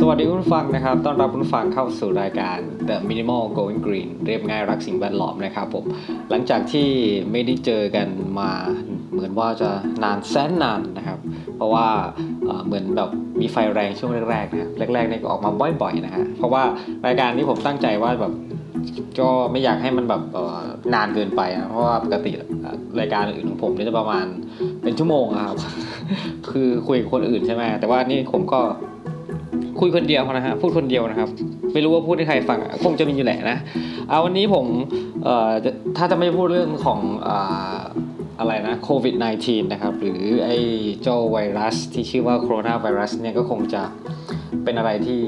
สวัสดีคุณฟังนะครับ ต้อนรับคุณฟังเข้าสู่รายการ The Minimal Going Green เรียบง่ายรักสิ่งแวดล้อมนะครับผม หลังจากที่ไม่ได้เจอกันมาเหมือนว่าจะนานแสนนานนะครับ เพราะว่าเหมือนแบบมีไฟแรงช่วงแรกๆนะครับแรกๆนี่ก็ออกมาบ่อยๆนะฮะ เพราะว่ารายการนี้ผมตั้งใจว่าแบบก็ไม่อยากให้มันแบบนานเกินไปนะเพราะว่าปกติรายการอื่นของผมนี่จะประมาณเป็นชั่วโมงครับ คือคุยกับคนอื่นใช่ไหมแต่ว่านี่ผมก็ คุยคนเดียวนะฮะพูดคนเดียวนะครับ ไม่รู้ว่าพูดให้ใครฟังคงจะมีอยู่แหละนะเอาวันนี้ผมถ้าจะไม่พูดเรื่องของอะไรนะโควิด -19 นะครับ หรือไอ้เจ้าไวรัสที่ชื่อว่าโคโรนาไวรัสเนี่ยก็คงจะเป็นอะไรที่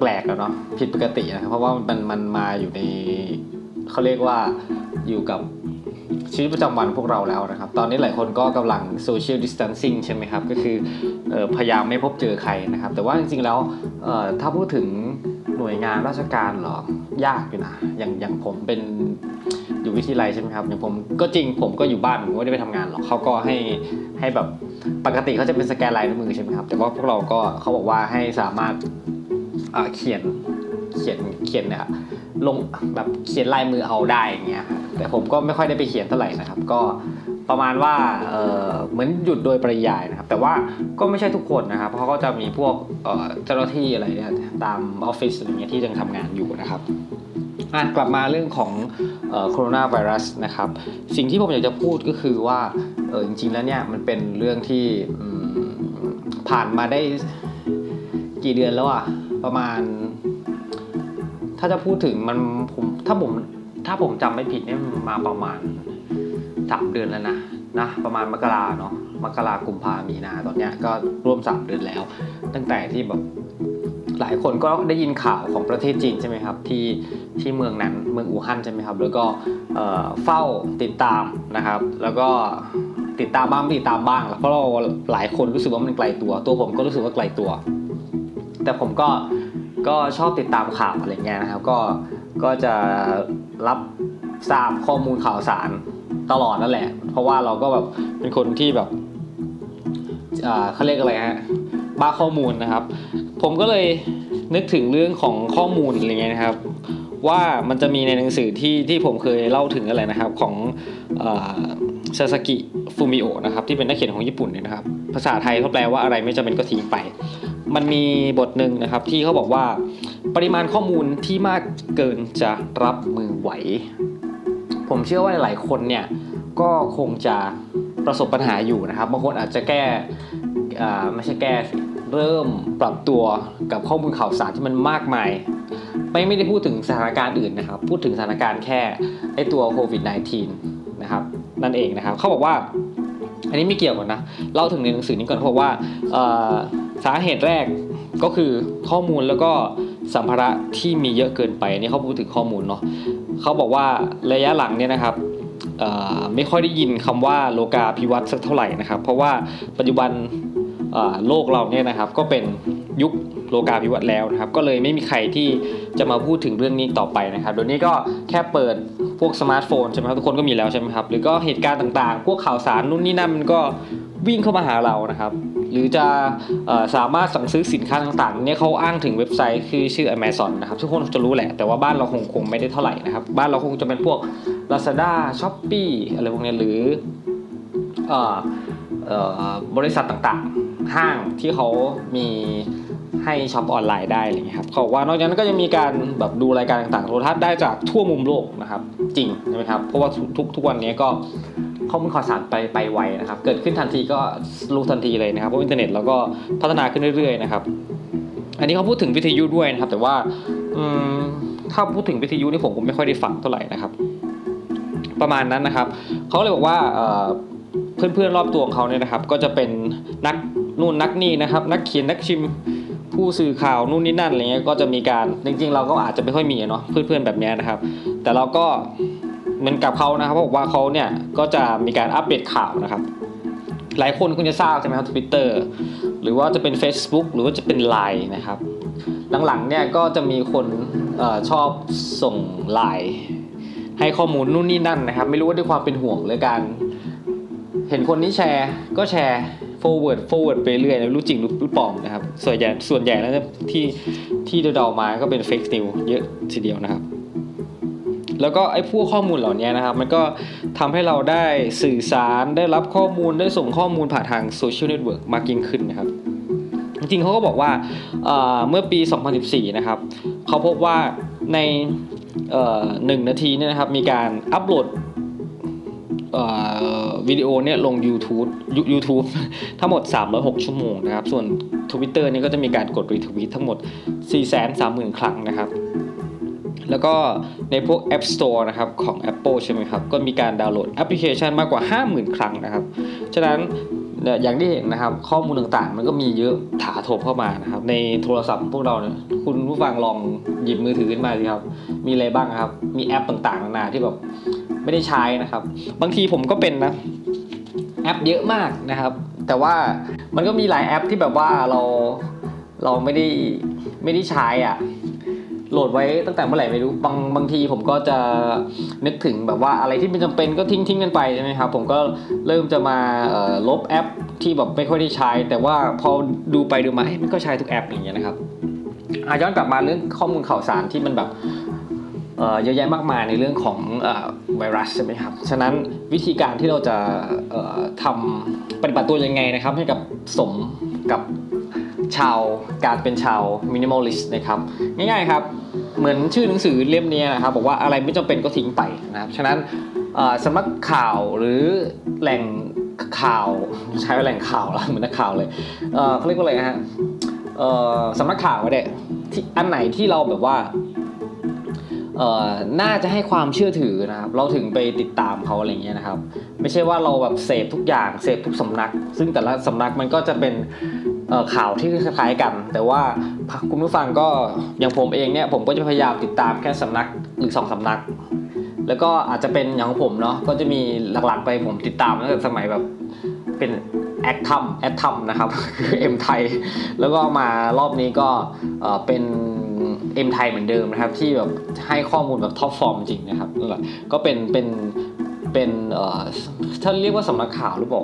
แปลกแล้วเนาะผิดปกตินะครับเพราะว่ามันมันมาอยู่ในเขาเรียกว่าอยู่กับ ชีวิตประจำวันพวกเราแล้วนะครับ ตอนนี้หลายคนก็กำลังโซเชียลดิส a ทนซิ่งใช่ไหมครับ ก็คือพยายามไม่พบเจอใครนะครับ แต่ว่าจริงๆแล้วถ้าพูดถึงหน่วยงานราชการหรอยากอยู่นะ อย่างอย่างผมเป็นอยู่วิทยาลัยใช่ไหมครับอย่างผมก็จริงผมก็อยู่บ้านผมไม่ได้ไปทำงานหรอกเขาก็ให้ให้แบบปกติเขาจะเป็นสแกนลายนิ้วมือใช่ไหมครับแต่ว่าพวกเราก็เขาบอกว่าให้สามารถเขียน เขียนเขียนเนี่ยลงแบบเขียนลายมือเอาได้อย่างเงี้ยแต่ผมก็ไม่ค่อยได้ไปเขียนเท่าไหร่นะครับ ก็ประมาณว่าเเหมือนหยุดโดยปริยายนะครับ แต่ว่าก็ไม่ใช่ทุกคนนะครับเพราะก็จะมีพวกเจ้าหน้าที่อะไรเนี่ยตามออฟฟิศอะไรเงี้ยที่ยังทำงานอยู่นะครับกลับมาเรื่องของโคโรนาไวรัสนะครับ สิ่งที่ผมอยากจะพูดก็คือว่าเออจริงๆแล้วเนี่ยมันเป็นเรื่องที่ผ่านมาได้กี่เดือนแล้วอะประมาณ ถ้าจะพูดถึงมันผมถ้าผมถ้าผมจำไม่ผิดเนี่ยมาประมาณสามเดือนแล้วนะนะประมาณมกราเนาะมกรากุมภามีนาตอนเนี้ยก็ร่วมสามเดือนแล้ว ตั้งแต่ที่แบบหลายคนก็ได้ยินข่าวของประเทศจีนใช่ไหมครับที่ที่เมืองนั้นเมืองอู่ฮั่นใช่ไหมครับ แล้วก็เฝ้าติดตามนะครับ แล้วก็ติดตามบ้างติดตามบ้าง เพราะเราหลายคนรู้สึกว่ามันไกลตัว ตัวผมก็รู้สึกว่าไกลตัว แต่ผมก็ ก็ชอบติดตามข่าวอะไรเงี้ยนะครับ ก็ก็จะรับทราบข้อมูลข่าวสารตลอดนั่นแหละ เพราะว่าเราก็แบบเป็นคนที่แบบเขาเรียกอะไรฮะบ้าข้อมูลนะครับ ผมก็เลยนึกถึงเรื่องของข้อมูลอะไรเงี้ยนะครับ ว่ามันจะมีในหนังสือที่ที่ผมเคยเล่าถึงอะไรนะครับของซาซากิฟูมิโอะนะครับที่เป็นนักเขียนของญี่ปุ่นเนี่ยนะครับ ภาษาไทยเขาแปลว่าอะไรไม่จำเป็นก็ทิ้งไป มันมีบทหนึ่งนะครับที่เขาบอกว่าปริมาณข้อมูลที่มากเกินจะรับมือไหว ผมเชื่อว่าหลายคนเนี่ยก็คงจะประสบปัญหาอยู่นะครับบางคนอาจจะแก้ไม่ใช่แก้เริ่มปรับตัวกับข้อมูลข่าวสารที่มันมากมาย ไม่ไม่ได้พูดถึงสถานการณ์อื่นนะครับ พูดถึงสถานการณ์แค่ไอตัวโควิด -19 นะครับนั่นเองนะครับเขาบอกว่าอันนี้ไม่เกี่ยวกันนะเล่าถึงในหนังสือนี้ก่อนเพราะว่า สาเหตุแรกก็คือข้อมูลแล้วก็สัมภาระที่มีเยอะเกินไปนี่เขาพูดถึงข้อมูลเนาะเขาบอกว่าระยะหลังเนี่ยนะครับไม่ค่อยได้ยินคำว่าโลกาภิวัตน์สักเท่าไหร่นะครับ เพราะว่าปัจจุบันโลกเราเนี่ยนะครับก็เป็นยุคโลกาภิวัตน์แล้วนะครับ ก็เลยไม่มีใครที่จะมาพูดถึงเรื่องนี้ต่อไปนะครับเดี๋ยวนี้ก็แค่เปิดพวกสมาร์ทโฟนใช่ไหมครับทุกคนก็มีแล้วใช่ไหมครับหรือก็เหตุการณ์ต่างๆ พวกข่าวสารนู่นนี่นั่นมันก็วิ่งเข้ามาหาเรานะครับ หรือจะสามารถสั่งซื้อสินค้าต่างๆเนี่ยเขาอ้างถึงเว็บไซต์คือชื่อ Amazon นะครับทุกคนจะรู้แหละ แต่ว่าบ้านเราคงคงไม่ได้เท่าไหร่นะครับ บ้านเราคงจะเป็นพวก Lazada Shopee อะไรพวกนี้หรือบริษัทต่างๆ ห้างที่เขามีให้ช็อปออนไลน์ได้อะไรเงี้ยครับเขาว่านอกจากนั้นก็ยังมีการแบบดูรายการต่างๆโทรทัศน์ได้จากทั่วมุมโลกนะครับ จริงใช่ไหมครับ เพราะว่าทุกทุกวันนี้ก็ ข้อมูลข่าวสารไปไปไวนะครับ เกิดขึ้นทันทีก็รู้ทันทีเลยนะครับเพราะอินเทอร์เน็ตเราก็พัฒนาขึ้นเรื่อยๆนะครับ อันนี้เขาพูดถึงวิทยุด้วยนะครับ แต่ว่าถ้าพูดถึงวิทยุนี่ผมก็ไม่ค่อยได้ฟังเท่าไหร่นะครับ ประมาณนั้นนะครับเขาเลยบอกว่าเพื่อนๆรอบตัวของเขาเนี่ยนะครับ ก็จะเป็นนักนู่นนักนี่นะครับ นักเขียนนักชิมผู้สื่อข่าวนู่นนี่นั่นอะไรเงี้ยก็จะมีการจริงๆ เราก็อาจจะไม่ค่อยมีเนาะเพื่อนๆแบบนี้นะครับ แต่เราก็ เหมือนกับเขานะครับบอกว่าเขาเนี่ยก็จะมีการอัปเดตข่าวนะครับ หลายคนคุณจะทราบใช่ไหมครับทวิตเตอร์หรือว่าจะเป็น Facebook หรือว่าจะเป็น Line นะครับ หลังๆเนี่ยก็จะมีคนชอบส่งไลน์ให้ข้อมูลนู่นนี่นั่นนะครับ ไม่รู้ว่าด้วยความเป็นห่วงหรือการเห็นคนนี้แชร์ก็แชร์ forward forward ไปเรื่อยไม่รู้จริงหรือปลอมนะครับ ส่วนใหญ่ส่วนใหญ่แล้วที่ที่เดาๆมาก็เป็น fake news เยอะทีเดียวนะครับ แล้วก็ไอ้พวกข้อมูลเหล่านี้นะครับ มันก็ทำให้เราได้สื่อสารได้รับข้อมูลได้ส่งข้อมูลผ่านทางโซเชียลเน็ตเวิร์กมากยิ่งขึ้นนะครับ จริงๆเขาก็บอกว่าเมื่อปี 2014 นะครับเขาพบว่าในหนึ่งนาทีเนี่ยนะครับมีการอัปโหลดวิดีโอเนี่ยลง YouTube YouTube ทั้งหมด 306 ชั่วโมงนะครับ ส่วน Twitter นี่ก็จะมีการกดรีทวีตทั้งหมด 430,000 ครั้งนะครับ แล้วก็ในพวก App Store นะครับของ Apple ใช่ไหมครับก็มีการดาวน์โหลดแอปพลิเคชันมากกว่า 50,000 ครั้งนะครับ ฉะนั้นอย่างที่เห็นนะครับข้อมูลต่างๆ มันก็มีเยอะถาโถมเข้ามานะครับในโทรศัพท์พวกเราเนี่ยคุณผู้ฟังลองหยิบมือถือขึ้นมาสิครับ มีอะไรบ้างครับ มีแอปต่างๆนานาที่แบบไม่ได้ใช้นะครับ บางทีผมก็เป็นนะแอปเยอะมากนะครับ แต่ว่ามันก็มีหลายแอปที่แบบว่าเราเราไม่ได้ไม่ได้ใช้อะ โหลดไว้ตั้งแต่เมื่อไหร่ไม่รู้บางบางทีผมก็จะนึกถึงแบบว่าอะไรที่ไม่จำเป็นก็ทิ้งทิ้งกันไปใช่ไหมครับผมก็เริ่มจะมาลบแอปที่แบบไม่ค่อยได้ใช้ แต่ว่าพอดูไปดูมามันก็ใช้ทุกแอปอย่างเงี้ยนะครับอาย้อนกลับมาเรื่องข้อมูลข่าวสารที่มันแบบเยอะแยะมากมายในเรื่องของไวรัสใช่ไหมครับ ฉะนั้นวิธีการที่เราจะทำปฏิบัติตัวยังไงนะครับ ให้กับสมกับ ชาวการเป็นชาว minimalist นะครับง่ายๆครับเหมือนชื่อหนังสือเล่มนี้นะครับบอกว่าอะไรไม่จำเป็นก็ทิ้งไปนะครับฉะนั้นสำนักข่าวหรือแหล่งข่าวใช้แหล่งข่าวแล้วเหมือนนักข่าวเลยเขาเรียกว่าอะไรฮะสำนักข่าวก็ได้ที่อันไหนที่เราแบบว่าน่าจะให้ความเชื่อถือนะครับเราถึงไปติดตามเขาอะไรเงี้ยนะครับ ไม่ใช่ว่าเราแบบเสพทุกอย่างเสพทุกสำนัก ซึ่งแต่ละสำนักมันก็จะเป็น ข่าวที่คล้ายๆกัน แต่ว่าคุณผู้ฟังก็อย่างผมเองเนี่ยผมก็จะพยายามติดตามแค่สำนักหรือสองสำนัก แล้วก็อาจจะเป็นอย่างผมเนาะก็จะมีหลักๆไปผมติดตามตั้งแต่สมัยแบบเป็นแอคทัมแอคทัมนะครับคือเอ็มไทยแล้วก็มารอบนี้ก็เป็นเอ็มไทยเหมือนเดิมนะครับ ที่แบบให้ข้อมูลแบบท็อปฟอร์มจริงนะครับก็เป็นเป็นเป็นเอ่อถ้าเรียกว่าสำนักข่าวหรือเปล่า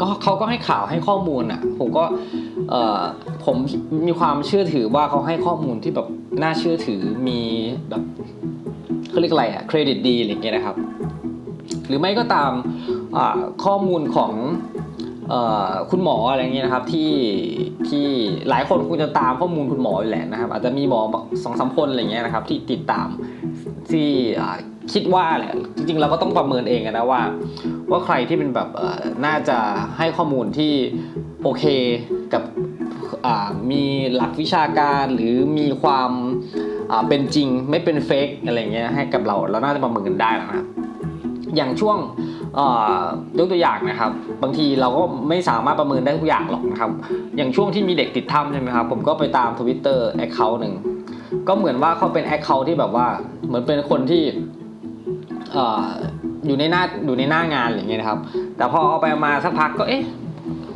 ก็เขาก็ให้ข่าวให้ข้อมูลอะผมก็เอ่อผมมีความเชื่อถือว่าเขาให้ข้อมูลที่แบบน่าเชื่อถือมีแบบเขาเรียกอะไรอะเครดิตดีอะไรเงี้ยนะครับ หรือไม่ก็ตามข้อมูลของคุณหมออะไรเงี้ยนะครับที่ที่หลายคนคุณจะตามข้อมูลคุณหมออยู่แหละนะครับ อาจจะมีหมอสองสามคนอะไรเงี้ยนะครับที่ติดตามที่ คิดว่าแหละจริงๆเราก็ต้องประเมินเองนะว่า ว่าใครที่เป็นแบบน่าจะให้ข้อมูลที่โอเคกับมีหลักวิชาการหรือมีความเป็นจริงไม่เป็น fake อะไรเงี้ยให้กับเราเราน่าจะประเมินได้นะครับอย่างช่วงยกตัวอย่างนะครับ บางทีเราก็ไม่สามารถประเมินได้ทุกอย่างหรอกนะครับ อย่างช่วงที่มีเด็กติดถ้ำใช่ไหมครับผมก็ไปตามทวิตเตอร์ account หนึ่งก็เหมือนว่าเขาเป็น account ที่แบบว่าเหมือนเป็นคนที่ อยู่ในหน้าอยู่ในหน้างานอะไรเงี้ยนะครับ แต่พอเอาไปมาสักพักก็เอ๊ะ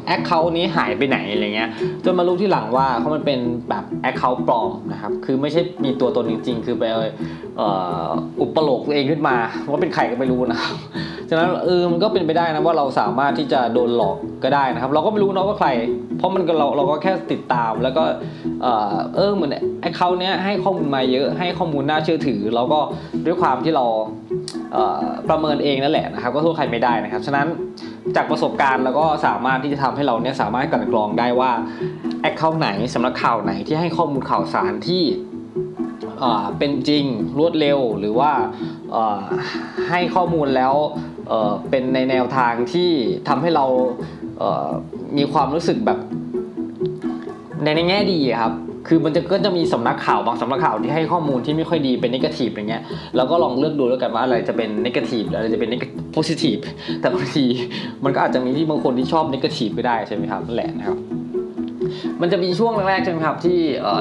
account นี้หายไปไหนอะไรเงี้ยจนมารู้ที่หลังว่าเขามันเป็นแบบ account ปลอมนะครับคือไม่ใช่มีตัวตนจริง ๆ คือไปอุปโลกตัวเองขึ้นมาว่าเป็นใครก็ไม่รู้นะครับฉะนั้นเออมันก็เป็นไปได้นะว่าเราสามารถที่จะโดนหลอกก็ได้นะครับ เราก็ไม่รู้นะว่าใคร เพราะมันเราเราก็แค่ติดตามแล้วก็เออเออเหมือน account เนี้ยให้ข้อมูลมาเยอะให้ข้อมูลน่าเชื่อถือ แล้วก็ด้วยความที่เรา ประเมินเองนั่นแหละนะครับก็โทษใครไม่ได้นะครับ ฉะนั้นจากประสบการณ์แล้วก็สามารถที่จะทำให้เราเนี่ยสามารถกลั่นกรองได้ว่า account ไหนสำนักข่าวไหนที่ให้ข้อมูลข่าวสารที่เป็นจริงรวดเร็วหรือว่าให้ข้อมูลแล้วเป็นในแนวทางที่ทำให้เรามีความรู้สึกแบบในในแง่ดีครับ คือมันจะก็จะมีสำนักข่าวบางสำนักข่าวที่ให้ข้อมูลที่ไม่ค่อยดีเป็นนิเกทีฟอย่างเงี้ยเราก็ลองเลือกดูแล้วกันว่าอะไรจะเป็นนิเกทีฟอะไรจะเป็นโพซิทีฟแต่บางทีมันก็อาจจะมีที่บางคนที่ชอบนิเกทีฟไม่ได้ใช่ไหมครับนั่นแหละนะครับมันจะมีช่วงแรกๆใช่ไหมครับที่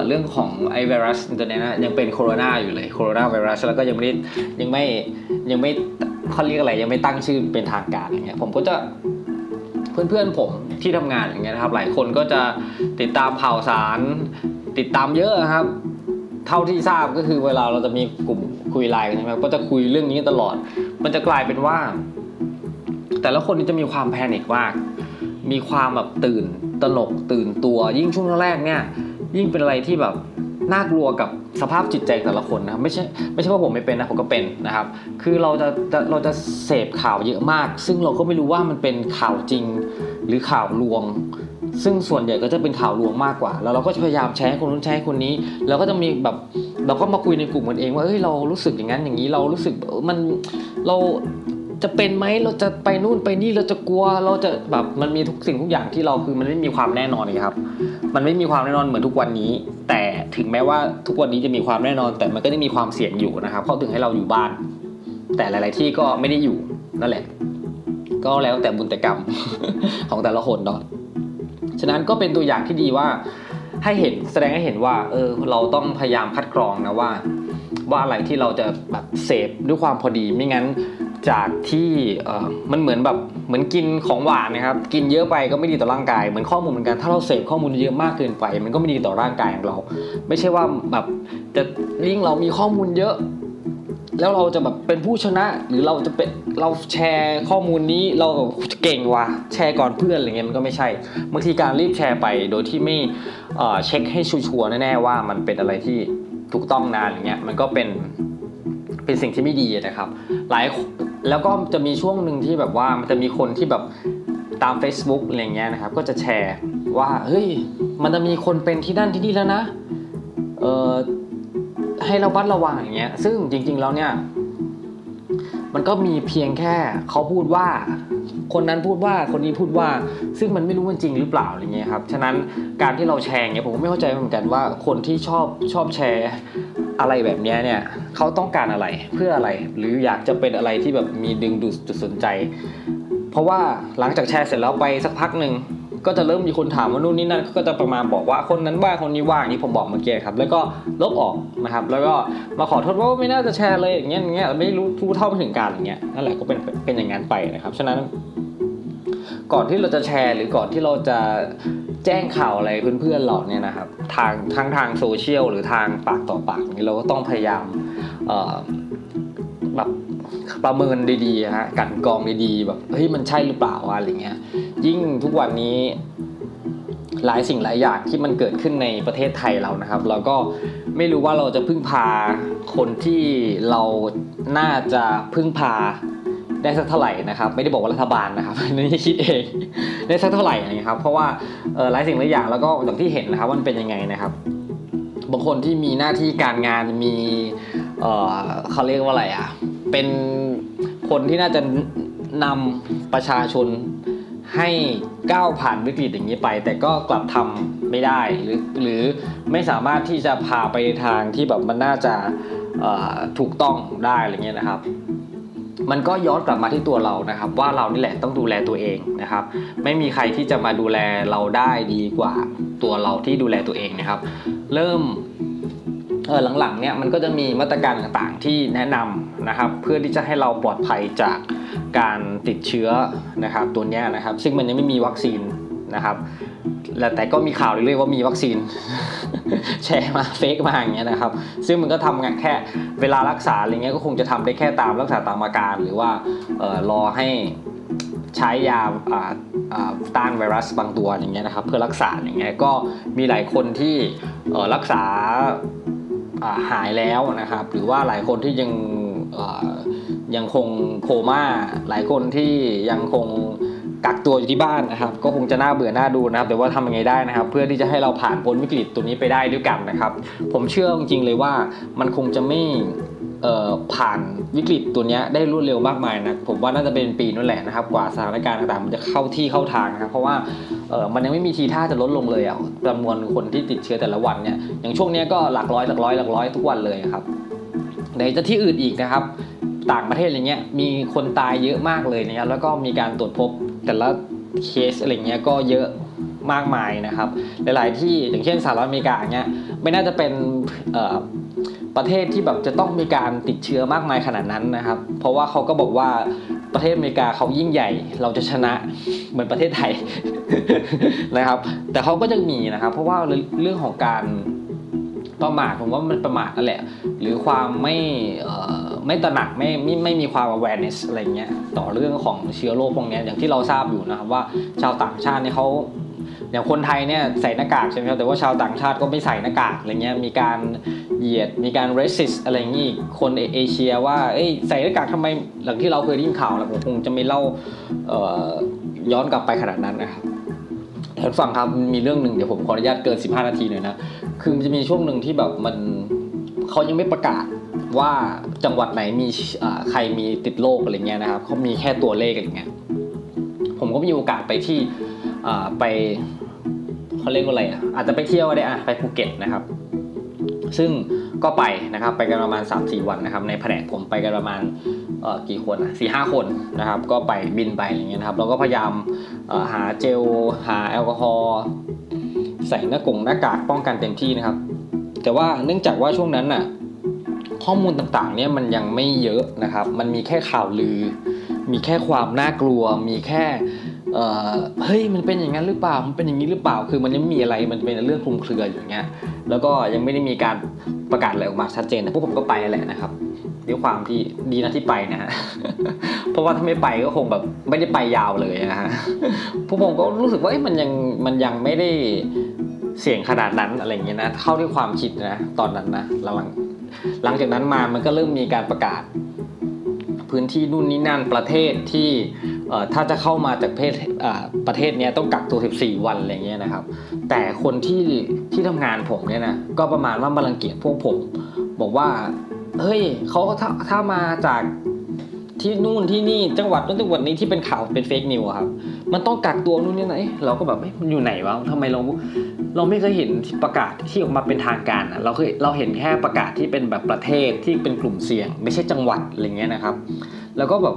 เรื่องของไอไวรัสตัวนี้นะยังเป็นโคโรนาอยู่เลยโคโรนาไวรัสแล้วก็ยังไม่ยังไม่ยังไม่เขาเรียกอะไรยังไม่ตั้งชื่อเป็นทางการอย่างเงี้ยผมก็จะเพื่อนๆผมที่ทำงานอย่างเงี้ยนะครับหลายคนก็จะติดตามข่าวสาร ติดตามเยอะครับ เท่าที่ทราบก็คือเวลาเราจะมีกลุ่มคุยไลน์กันใช่ไหมก็จะคุยเรื่องนี้ตลอด มันจะกลายเป็นว่า แต่ละคนนี่จะมีความแพนิคมาก มีความแบบตื่นตนกตื่นตัว ยิ่งช่วงแรกเนี่ย ยิ่งเป็นอะไรที่แบบน่ากลัวกับสภาพจิตใจแต่ละคนนะไม่ใช่ไม่ใช่ว่าผมไม่เป็นนะผมก็เป็นนะครับ คือเราจะเราจะเสพข่าวเยอะมาก ซึ่งเราก็ไม่รู้ว่ามันเป็นข่าวจริงหรือข่าวลวง ซึ่งส่วนใหญ่ก็จะเป็นข่าวลวงมากกว่า แล้วเราก็จะพยายามแชร์คนนู้นแชร์คนนี้ แล้วก็จะมีแบบเราก็มาคุยในกลุ่มกันเองว่าเฮ้ยเรารู้สึกอย่างนั้นอย่างนี้เรารู้สึกมันเราจะเป็นไหมเราจะไปนู่นไปนี่เราจะกลัวเราจะแบบมันมีทุกสิ่งทุกอย่างที่เราคือมันไม่มีความแน่นอนเลยครับ มันไม่มีความแน่นอนเหมือนทุกวันนี้ แต่ถึงแม้ว่าทุกวันนี้จะมีความแน่นอน แต่มันก็ยังมีความเสี่ยงอยู่นะครับเขาถึงให้เราอยู่บ้าน แต่หลาย ๆ ที่ก็ไม่ได้อยู่นั่นแหละ ก็แล้วแต่บุญแต่กรรมของแต่ละคนเนาะ ฉะนั้นก็เป็นตัวอย่างที่ดีว่าให้เห็นแสดงให้เห็นว่าเออเราต้องพยายามคัดกรองนะว่า ว่าอะไรที่เราจะแบบเสพด้วยความพอดีไม่งั้นจากที่เออมันเหมือนแบบเหมือนกินของหวานนะครับ กินเยอะไปก็ไม่ดีต่อร่างกายเหมือนข้อมูลเหมือนกันถ้าเราเสพข้อมูลเยอะมากเกินไป มันก็ไม่ดีต่อร่างกายของเรา ไม่ใช่ว่าแบบจะยิ่งเรามีข้อมูลเยอะ แล้วเราจะแบบเป็นผู้ชนะหรือเราจะเป็นเราแชร์ข้อมูลนี้เราเก่งว่ะแชร์ก่อนเพื่อนอะไรเงี้ยมันก็ไม่ใช่บางทีการรีบแชร์ไปโดยที่ไม่เช็คให้ชัวร์แน่ๆว่ามันเป็นอะไรที่ถูกต้องนะอะไรเงี้ยมันก็เป็นเป็นสิ่งที่ไม่ดีนะครับ หลายแล้วก็จะมีช่วงหนึ่งที่แบบว่ามันจะมีคนที่แบบตาม Facebook อะไรเงี้ยนะครับ ก็จะแชร์ว่าเฮ้ยมันจะมีคนเป็นที่นั่นที่นี่แล้วนะเออ ให้เราบัดระวังอย่างเงี้ย ซึ่งจริง ๆ แล้วเนี่ย มันก็มีเพียงแค่เขาพูดว่า คนนั้นพูดว่าคนนี้พูดว่า ซึ่งมันไม่รู้ว่าจริงหรือเปล่าอะไรเงี้ยครับ ฉะนั้นการที่เราแชร์เงี้ยผมก็ไม่เข้าใจเหมือนกันว่าคนที่ชอบชอบแชร์อะไรแบบนี้เนี่ยเขาต้องการอะไรเพื่ออะไร หรืออยากจะเป็นอะไรที่แบบมีดึงดูดจุดสนใจ เพราะว่าหลังจากแชร์เสร็จแล้วไปสักพักหนึ่ง ก็จะเริ่มมีคนถามว่านู่นนี่นั่นก็จะประมาณบอกว่าคนนั้นว่าคนนี้ว่างที่ผมบอกเมื่อกี้ครับ แล้วก็ลบออกนะครับ แล้วก็มาขอโทษว่าไม่น่าจะแชร์เลยอย่างเงี้ยอย่างเงี้ยไม่รู้รู้เท่าไม่ถึงการอย่างเงี้ยนั่นแหละก็เป็นเป็นอย่างนั้นไปนะครับฉะนั้น ก่อนที่เราจะแชร์ หรือก่อนที่เราจะแจ้งข่าวอะไรเพื่อนๆเราเนี่ยนะครับ ทางทั้งทางโซเชียลหรือทางปากต่อปากนี้เราก็ต้องพยายามแบบ ประเมินดีๆฮะกันกองดีๆแบบเฮ้ยมันใช่หรือเปล่าอะไรเงี้ยยิ่งทุกวันนี้หลายสิ่งหลายอย่างที่มันเกิดขึ้นในประเทศไทยเรานะครับ เราก็ไม่รู้ว่าเราจะพึ่งพาคนที่เราน่าจะพึ่งพาได้สักเท่าไหร่นะครับ ไม่ได้บอกว่ารัฐบาลนะครับนี่คิดเองได้สักเท่าไหร่นะครับ เพราะว่าหลายสิ่งหลายอย่างแล้วก็อย่างที่เห็นนะครับว่ามันเป็นยังไงนะครับ บางคนที่มีหน้าที่การงานมีเขาเรียกว่าอะไรอะ เป็นคนที่น่าจะนำประชาชนให้ก้าวผ่านวิกฤตอย่างนี้ไป แต่ก็กลับทำไม่ได้หรือหรือไม่สามารถที่จะพาไปทางที่แบบมันน่าจะถูกต้องได้อะไรเงี้ยนะครับ มันก็ย้อนกลับมาที่ตัวเรานะครับ ว่าเรานี่แหละต้องดูแลตัวเองนะครับ ไม่มีใครที่จะมาดูแลเราได้ดีกว่าตัวเราที่ดูแลตัวเองนะครับ เริ่มเออหลังๆเนี่ยมันก็จะมีมาตรการต่างๆที่แนะนำนะครับ เพื่อที่จะให้เราปลอดภัยจากการติดเชื้อนะครับตัวนี้นะครับ ซึ่งมันยังไม่มีวัคซีน นะครับแต่ก็มีข่าวเรื่อยๆว่ามีวัคซีน แชร์มาเฟกมาอย่างเงี้ยนะครับ ซึ่งมันก็ทำงานแค่เวลารักษาอะไรเงี้ยก็คงจะทำได้แค่ตามรักษาตามอาการ หรือว่าออรอให้ใช้ยาต้านไวรัสบางตัวอย่างเงี้ยนะครับ เพื่อรักษาอย่างเงี้ยก็มีหลายคนที่รักษาหายแล้วนะครับ หรือว่าหลายคนที่ยังยังคงโคม่าหลายคนที่ยังคง กักตัวอยู่ที่บ้านนะครับ ก็คงจะน่าเบื่อหน้าดูนะครับ แต่ว่าทำยังไงได้นะครับ เพื่อที่จะให้เราผ่านพ้นวิกฤตตัวนี้ไปได้ด้วยกันนะครับ ผมเชื่อจริงๆเลยว่ามันคงจะไม่ผ่านวิกฤตตัวนี้ได้รวดเร็วมากมายนะผมว่าน่าจะเป็นปีนั่นแหละนะครับ กว่าสถานการณ์ต่างๆมันจะเข้าที่เข้าทางนะครับเพราะว่ามันยังไม่มีทีท่าจะลดลงเลยอะจำนวนคนที่ติดเชื้อแต่ละวันเนี่ยอย่างช่วงนี้ก็หลักร้อยหลักร้อยหลักร้อยทุกวันเลยครับไหนจะที่อื่นอีกนะครับ ต่างประเทศอะไรเงี้ยมีคนตายเยอะมากเลยนะครับแล้วก็มีการตรวจพบ แต่ละเคสอะไรเงี้ยก็เยอะมากมายนะครับ หลาย ๆ ที่อย่างเช่นสหรัฐอเมริกาเงี้ยไม่น่าจะเป็นประเทศที่แบบจะต้องมีการติดเชื้อมากมายขนาดนั้นนะครับ เพราะว่าเขาก็บอกว่าประเทศอเมริกาเขายิ่งใหญ่ เราจะชนะเหมือนประเทศไทยนะครับ แต่เขาก็ยังมีนะครับ เพราะว่าเรื่องของการประมาทผมว่ามันประมาทนั่นแหละ หรือความไม่ ไม่ตระหนักไม่ไม่ไม่มีความ awareness อะไรเงี้ยต่อเรื่องของเชื้อโรคพวกนี้อย่างที่เราทราบอยู่นะครับว่าชาวต่างชาติเนี่ยเขาอย่างคนไทยเนี่ยใส่หน้ากากใช่ไหมครับแต่ว่าชาวต่างชาติก็ไม่ใส่หน้ากากอะไรเงี้ยมีการเหยียดมีการ racist อะไรอย่างงี้คนเอเชียว่าเอ้ยใส่หน้ากากทำไมหลังที่เราเคยได้ยินข่าวแล้วผมคงจะไม่เล่าย้อนกลับไปขนาดนั้นนะครับท่านฟังครับมีเรื่องหนึ่งเดี๋ยวผมขออนุญาตเกิน 15 นาทีหน่อยนะคือมันจะมีช่วงหนึ่งที่แบบมันเขายังไม่ประกาศ ว่าจังหวัดไหนมีใครมีติดโรคอะไรเงี้ยนะครับเขามีแค่ตัวเลขอะไรเงี้ยผมก็มีโอกาสไปที่ไปเขาเรียกว่าอะไรอะอาจจะไปเที่ยวได้อะไปภูเก็ตนะครับ ซึ่งก็ไปนะครับไปกันประมาณ 3-4 วันนะครับ ในแผนกผมไปกันประมาณกี่คนอะสี่ห้าคนนะครับ ก็ไปบินไปอย่างเงี้ยนะครับเราก็พยายามหาเจลหาแอลกอฮอล์ใส่หน้ากงหน้ากากป้องกันเต็มที่นะครับ แต่ว่าเนื่องจากว่าช่วงนั้นน่ะ ข้อมูลต่างๆเนี่ยมันยังไม่เยอะนะครับ มันมีแค่ข่าวลือ มีแค่ความน่ากลัว มีแค่เฮ้ยมันเป็นอย่างนั้นหรือเปล่า มันเป็นอย่างนี้หรือเปล่า คือมันยังมีอะไร มันเป็นเรื่องคลุมเครืออย่างเงี้ย แล้วก็ยังไม่ได้มีการประกาศอะไรออกมาชัดเจนแต่พวกผมก็ไปแหละนะครับด้วยความที่ดีนะที่ไปนะฮะ เพราะว่าถ้าไม่ไปก็คงแบบไม่ได้ไปยาวเลยนะฮะ พวกผมก็รู้สึกว่ามันยังมันยังไม่ได้เสี่ยงขนาดนั้นอะไรเงี้ยนะ เข้าด้วยความคิดนะ ตอนนั้นนะหลัง หลังจากนั้นมามันก็เริ่มมีการประกาศ พื้นที่นู่นนี่นั่นประเทศที่ถ้าจะเข้ามาจากประเทศประเทศนี้ต้องกักตัว 14 วันอะไรเงี้ยนะครับ แต่คนที่ที่ทำงานผมเนี่ยนะก็ประมาณว่ามารังเกียจพวกผม บอกว่าเฮ้ยเขาถ้าถ้ามาจากที่นู่นที่นี่จังหวัดนู้นจังหวัดนี้ที่เป็นข่าวเป็นเฟกนิวครับ มันต้องกักตัวนู่นนี่ไหนเราก็แบบมันอยู่ไหนวะทำไมเรา เราไม่เคยเห็นประกาศที่ออกมาเป็นทางการอะเราเคยเราเห็นแค่ประกาศที่เป็นแบบประเทศที่เป็นกลุ่มเสี่ยง ไม่ใช่จังหวัดอะไรเงี้ยนะครับ แล้วก็แบบ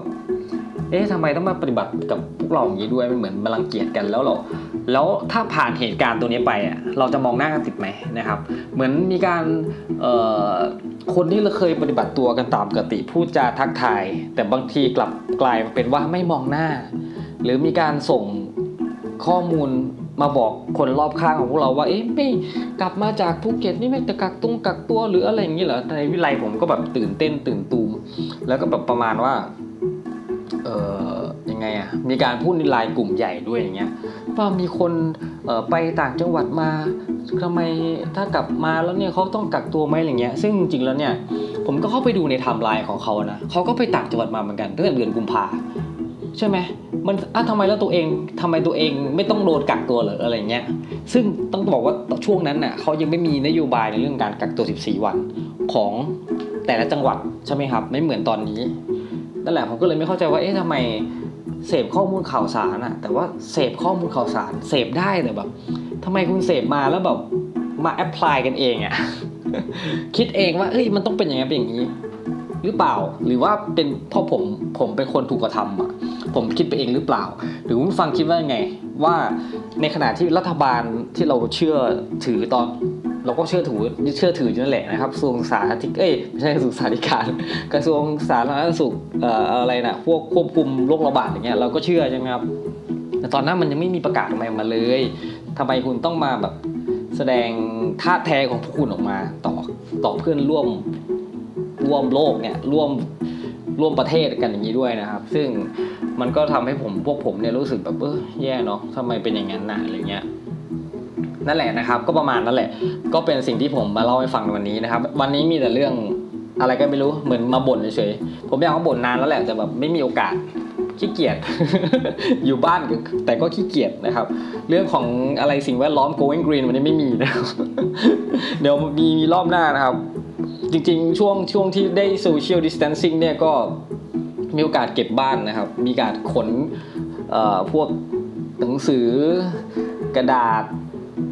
เอ๊ะทำไมต้องมาปฏิบัติกับพวกเราอย่างนี้ด้วยมันเหมือนมารังเกียจกันแล้วเราแล้วถ้าผ่านเหตุการณ์ตัวนี้ไปอะเราจะมองหน้ากันติดไหมนะครับ เหมือนมีการคนที่เราเคยปฏิบัติตัวกันตามปกติพูดจาทักทาย แต่บางทีกลับกลายเป็นว่าไม่มองหน้า หรือมีการส่งข้อมูล มาบอกคนรอบข้างของพวกเราว่า เอ๊ะไม่กลับมาจากภูเก็ตนี่ไม่แต่กักตุงกักตัวหรืออะไรอย่างนี้เหรอในวิไลผมก็แบบตื่นเต้นตื่นตูม แล้วก็แบบประมาณว่า เออยังไงอะมีการพูดในไลน์กลุ่มใหญ่ด้วยอย่างเงี้ยว่ามีคนไปต่างจังหวัดมาทำไมถ้ากลับมาแล้วเนี่ยเขาต้องกักตัวไหมอะไรเงี้ยซึ่งจริงๆแล้วเนี่ยผมก็เข้าไปดูในไทม์ไลน์ของเขานะเขาก็ไปต่างจังหวัดมาเหมือนกันตั้งแต่เดือนกุมภา ใช่ไหมมันอะทำไมแล้วตัวเองทำไมตัวเองไม่ต้องโดนกักตัวหรืออะไรเงี้ยซึ่งต้องบอกว่าช่วงนั้นน่ะเขายังไม่มีนโยบายในเรื่องการกักตัว 14 วันของแต่ละจังหวัดใช่ไหมครับ ไม่เหมือนตอนนี้นั่นแหละผมก็เลยไม่เข้าใจว่าเอ๊ะทำไมเสพข้อมูลข่าวสารอะแต่ว่าเสพข้อมูลข่าวสารเสพได้แต่แบบทำไมคุณเสพมาแล้วแบบมาแอพพลายกันเองอะคิดเองว่าเฮ้ยมันต้องเป็นอย่างนี้เป็นอย่างนี้ หรือเปล่า หรือว่าเป็นพ่อผมผมเป็นคนถูกกระทำอะผมคิดไปเองหรือเปล่า หรือคุณฟังคิดว่าไง ว่าในขณะที่รัฐบาลที่เราเชื่อถือตอนเราก็เชื่อถือเชื่อถืออยู่นั่นแหละนะครับกระทรวงสาธารณสุขเอ้ยไม่ใช่กระทรวงสาธารณการกระทรวงสาธารณสุขเอ่ออะไรนะพวกควบคุมโรคระบาดอย่างเงี้ยเราก็เชื่อใช่ไหมครับแต่ตอนนั้นมันยังไม่มีประกาศออกมาเลยทำไมคุณต้องมาแบบแสดงท่าแท้ของพวกคุณออกมาต่อต่อเพื่อนร่วม ร่วมโลกเนี่ยร่วมร่วมประเทศกันอย่างนี้ด้วยนะครับ ซึ่งมันก็ทำให้ผมพวกผมเนี่ยรู้สึกแบบเออแย่เนาะทำไมเป็นอย่างนั้นนะอะไรเงี้ยนั่นแหละนะครับ ก็ประมาณนั่นแหละ ก็เป็นสิ่งที่ผมมาเล่าให้ฟังในวันนี้นะครับ วันนี้มีแต่เรื่องอะไรก็ไม่รู้เหมือนมาบ่นเฉยๆผมอยากมาบ่นนานแล้วแหละแต่แบบไม่มีโอกาสขี้เกียจอยู่บ้านแต่ก็ขี้เกียจนะครับ เรื่องของอะไรสิ่งแวดล้อม going green วันนี้ไม่มีนะครับเดี๋ยวมีมีรอบหน้านะครับ จริงๆ ช่วงช่วงที่ได้ social distancing เนี่ยก็มีโอกาสเก็บบ้านนะครับ มีการขนพวกหนังสือกระดาษ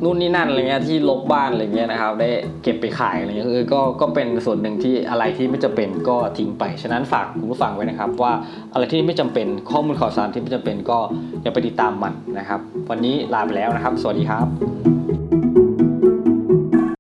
นู่นนี่นั่นอะไรเงี้ยที่ลบบ้านอะไรเงี้ยนะครับ ได้เก็บไปขายอะไรเงี้ยคือก็ก็เป็นส่วนหนึ่งที่อะไรที่ไม่จำเป็นก็ทิ้งไป ฉะนั้นฝากคุณผู้ฟังไว้นะครับ ว่าอะไรที่ไม่จำเป็นข้อมูลข่าวสารที่ไม่จำเป็นก็อย่าไปติดตามมันนะครับ วันนี้ลาไปแล้วนะครับ สวัสดีครับ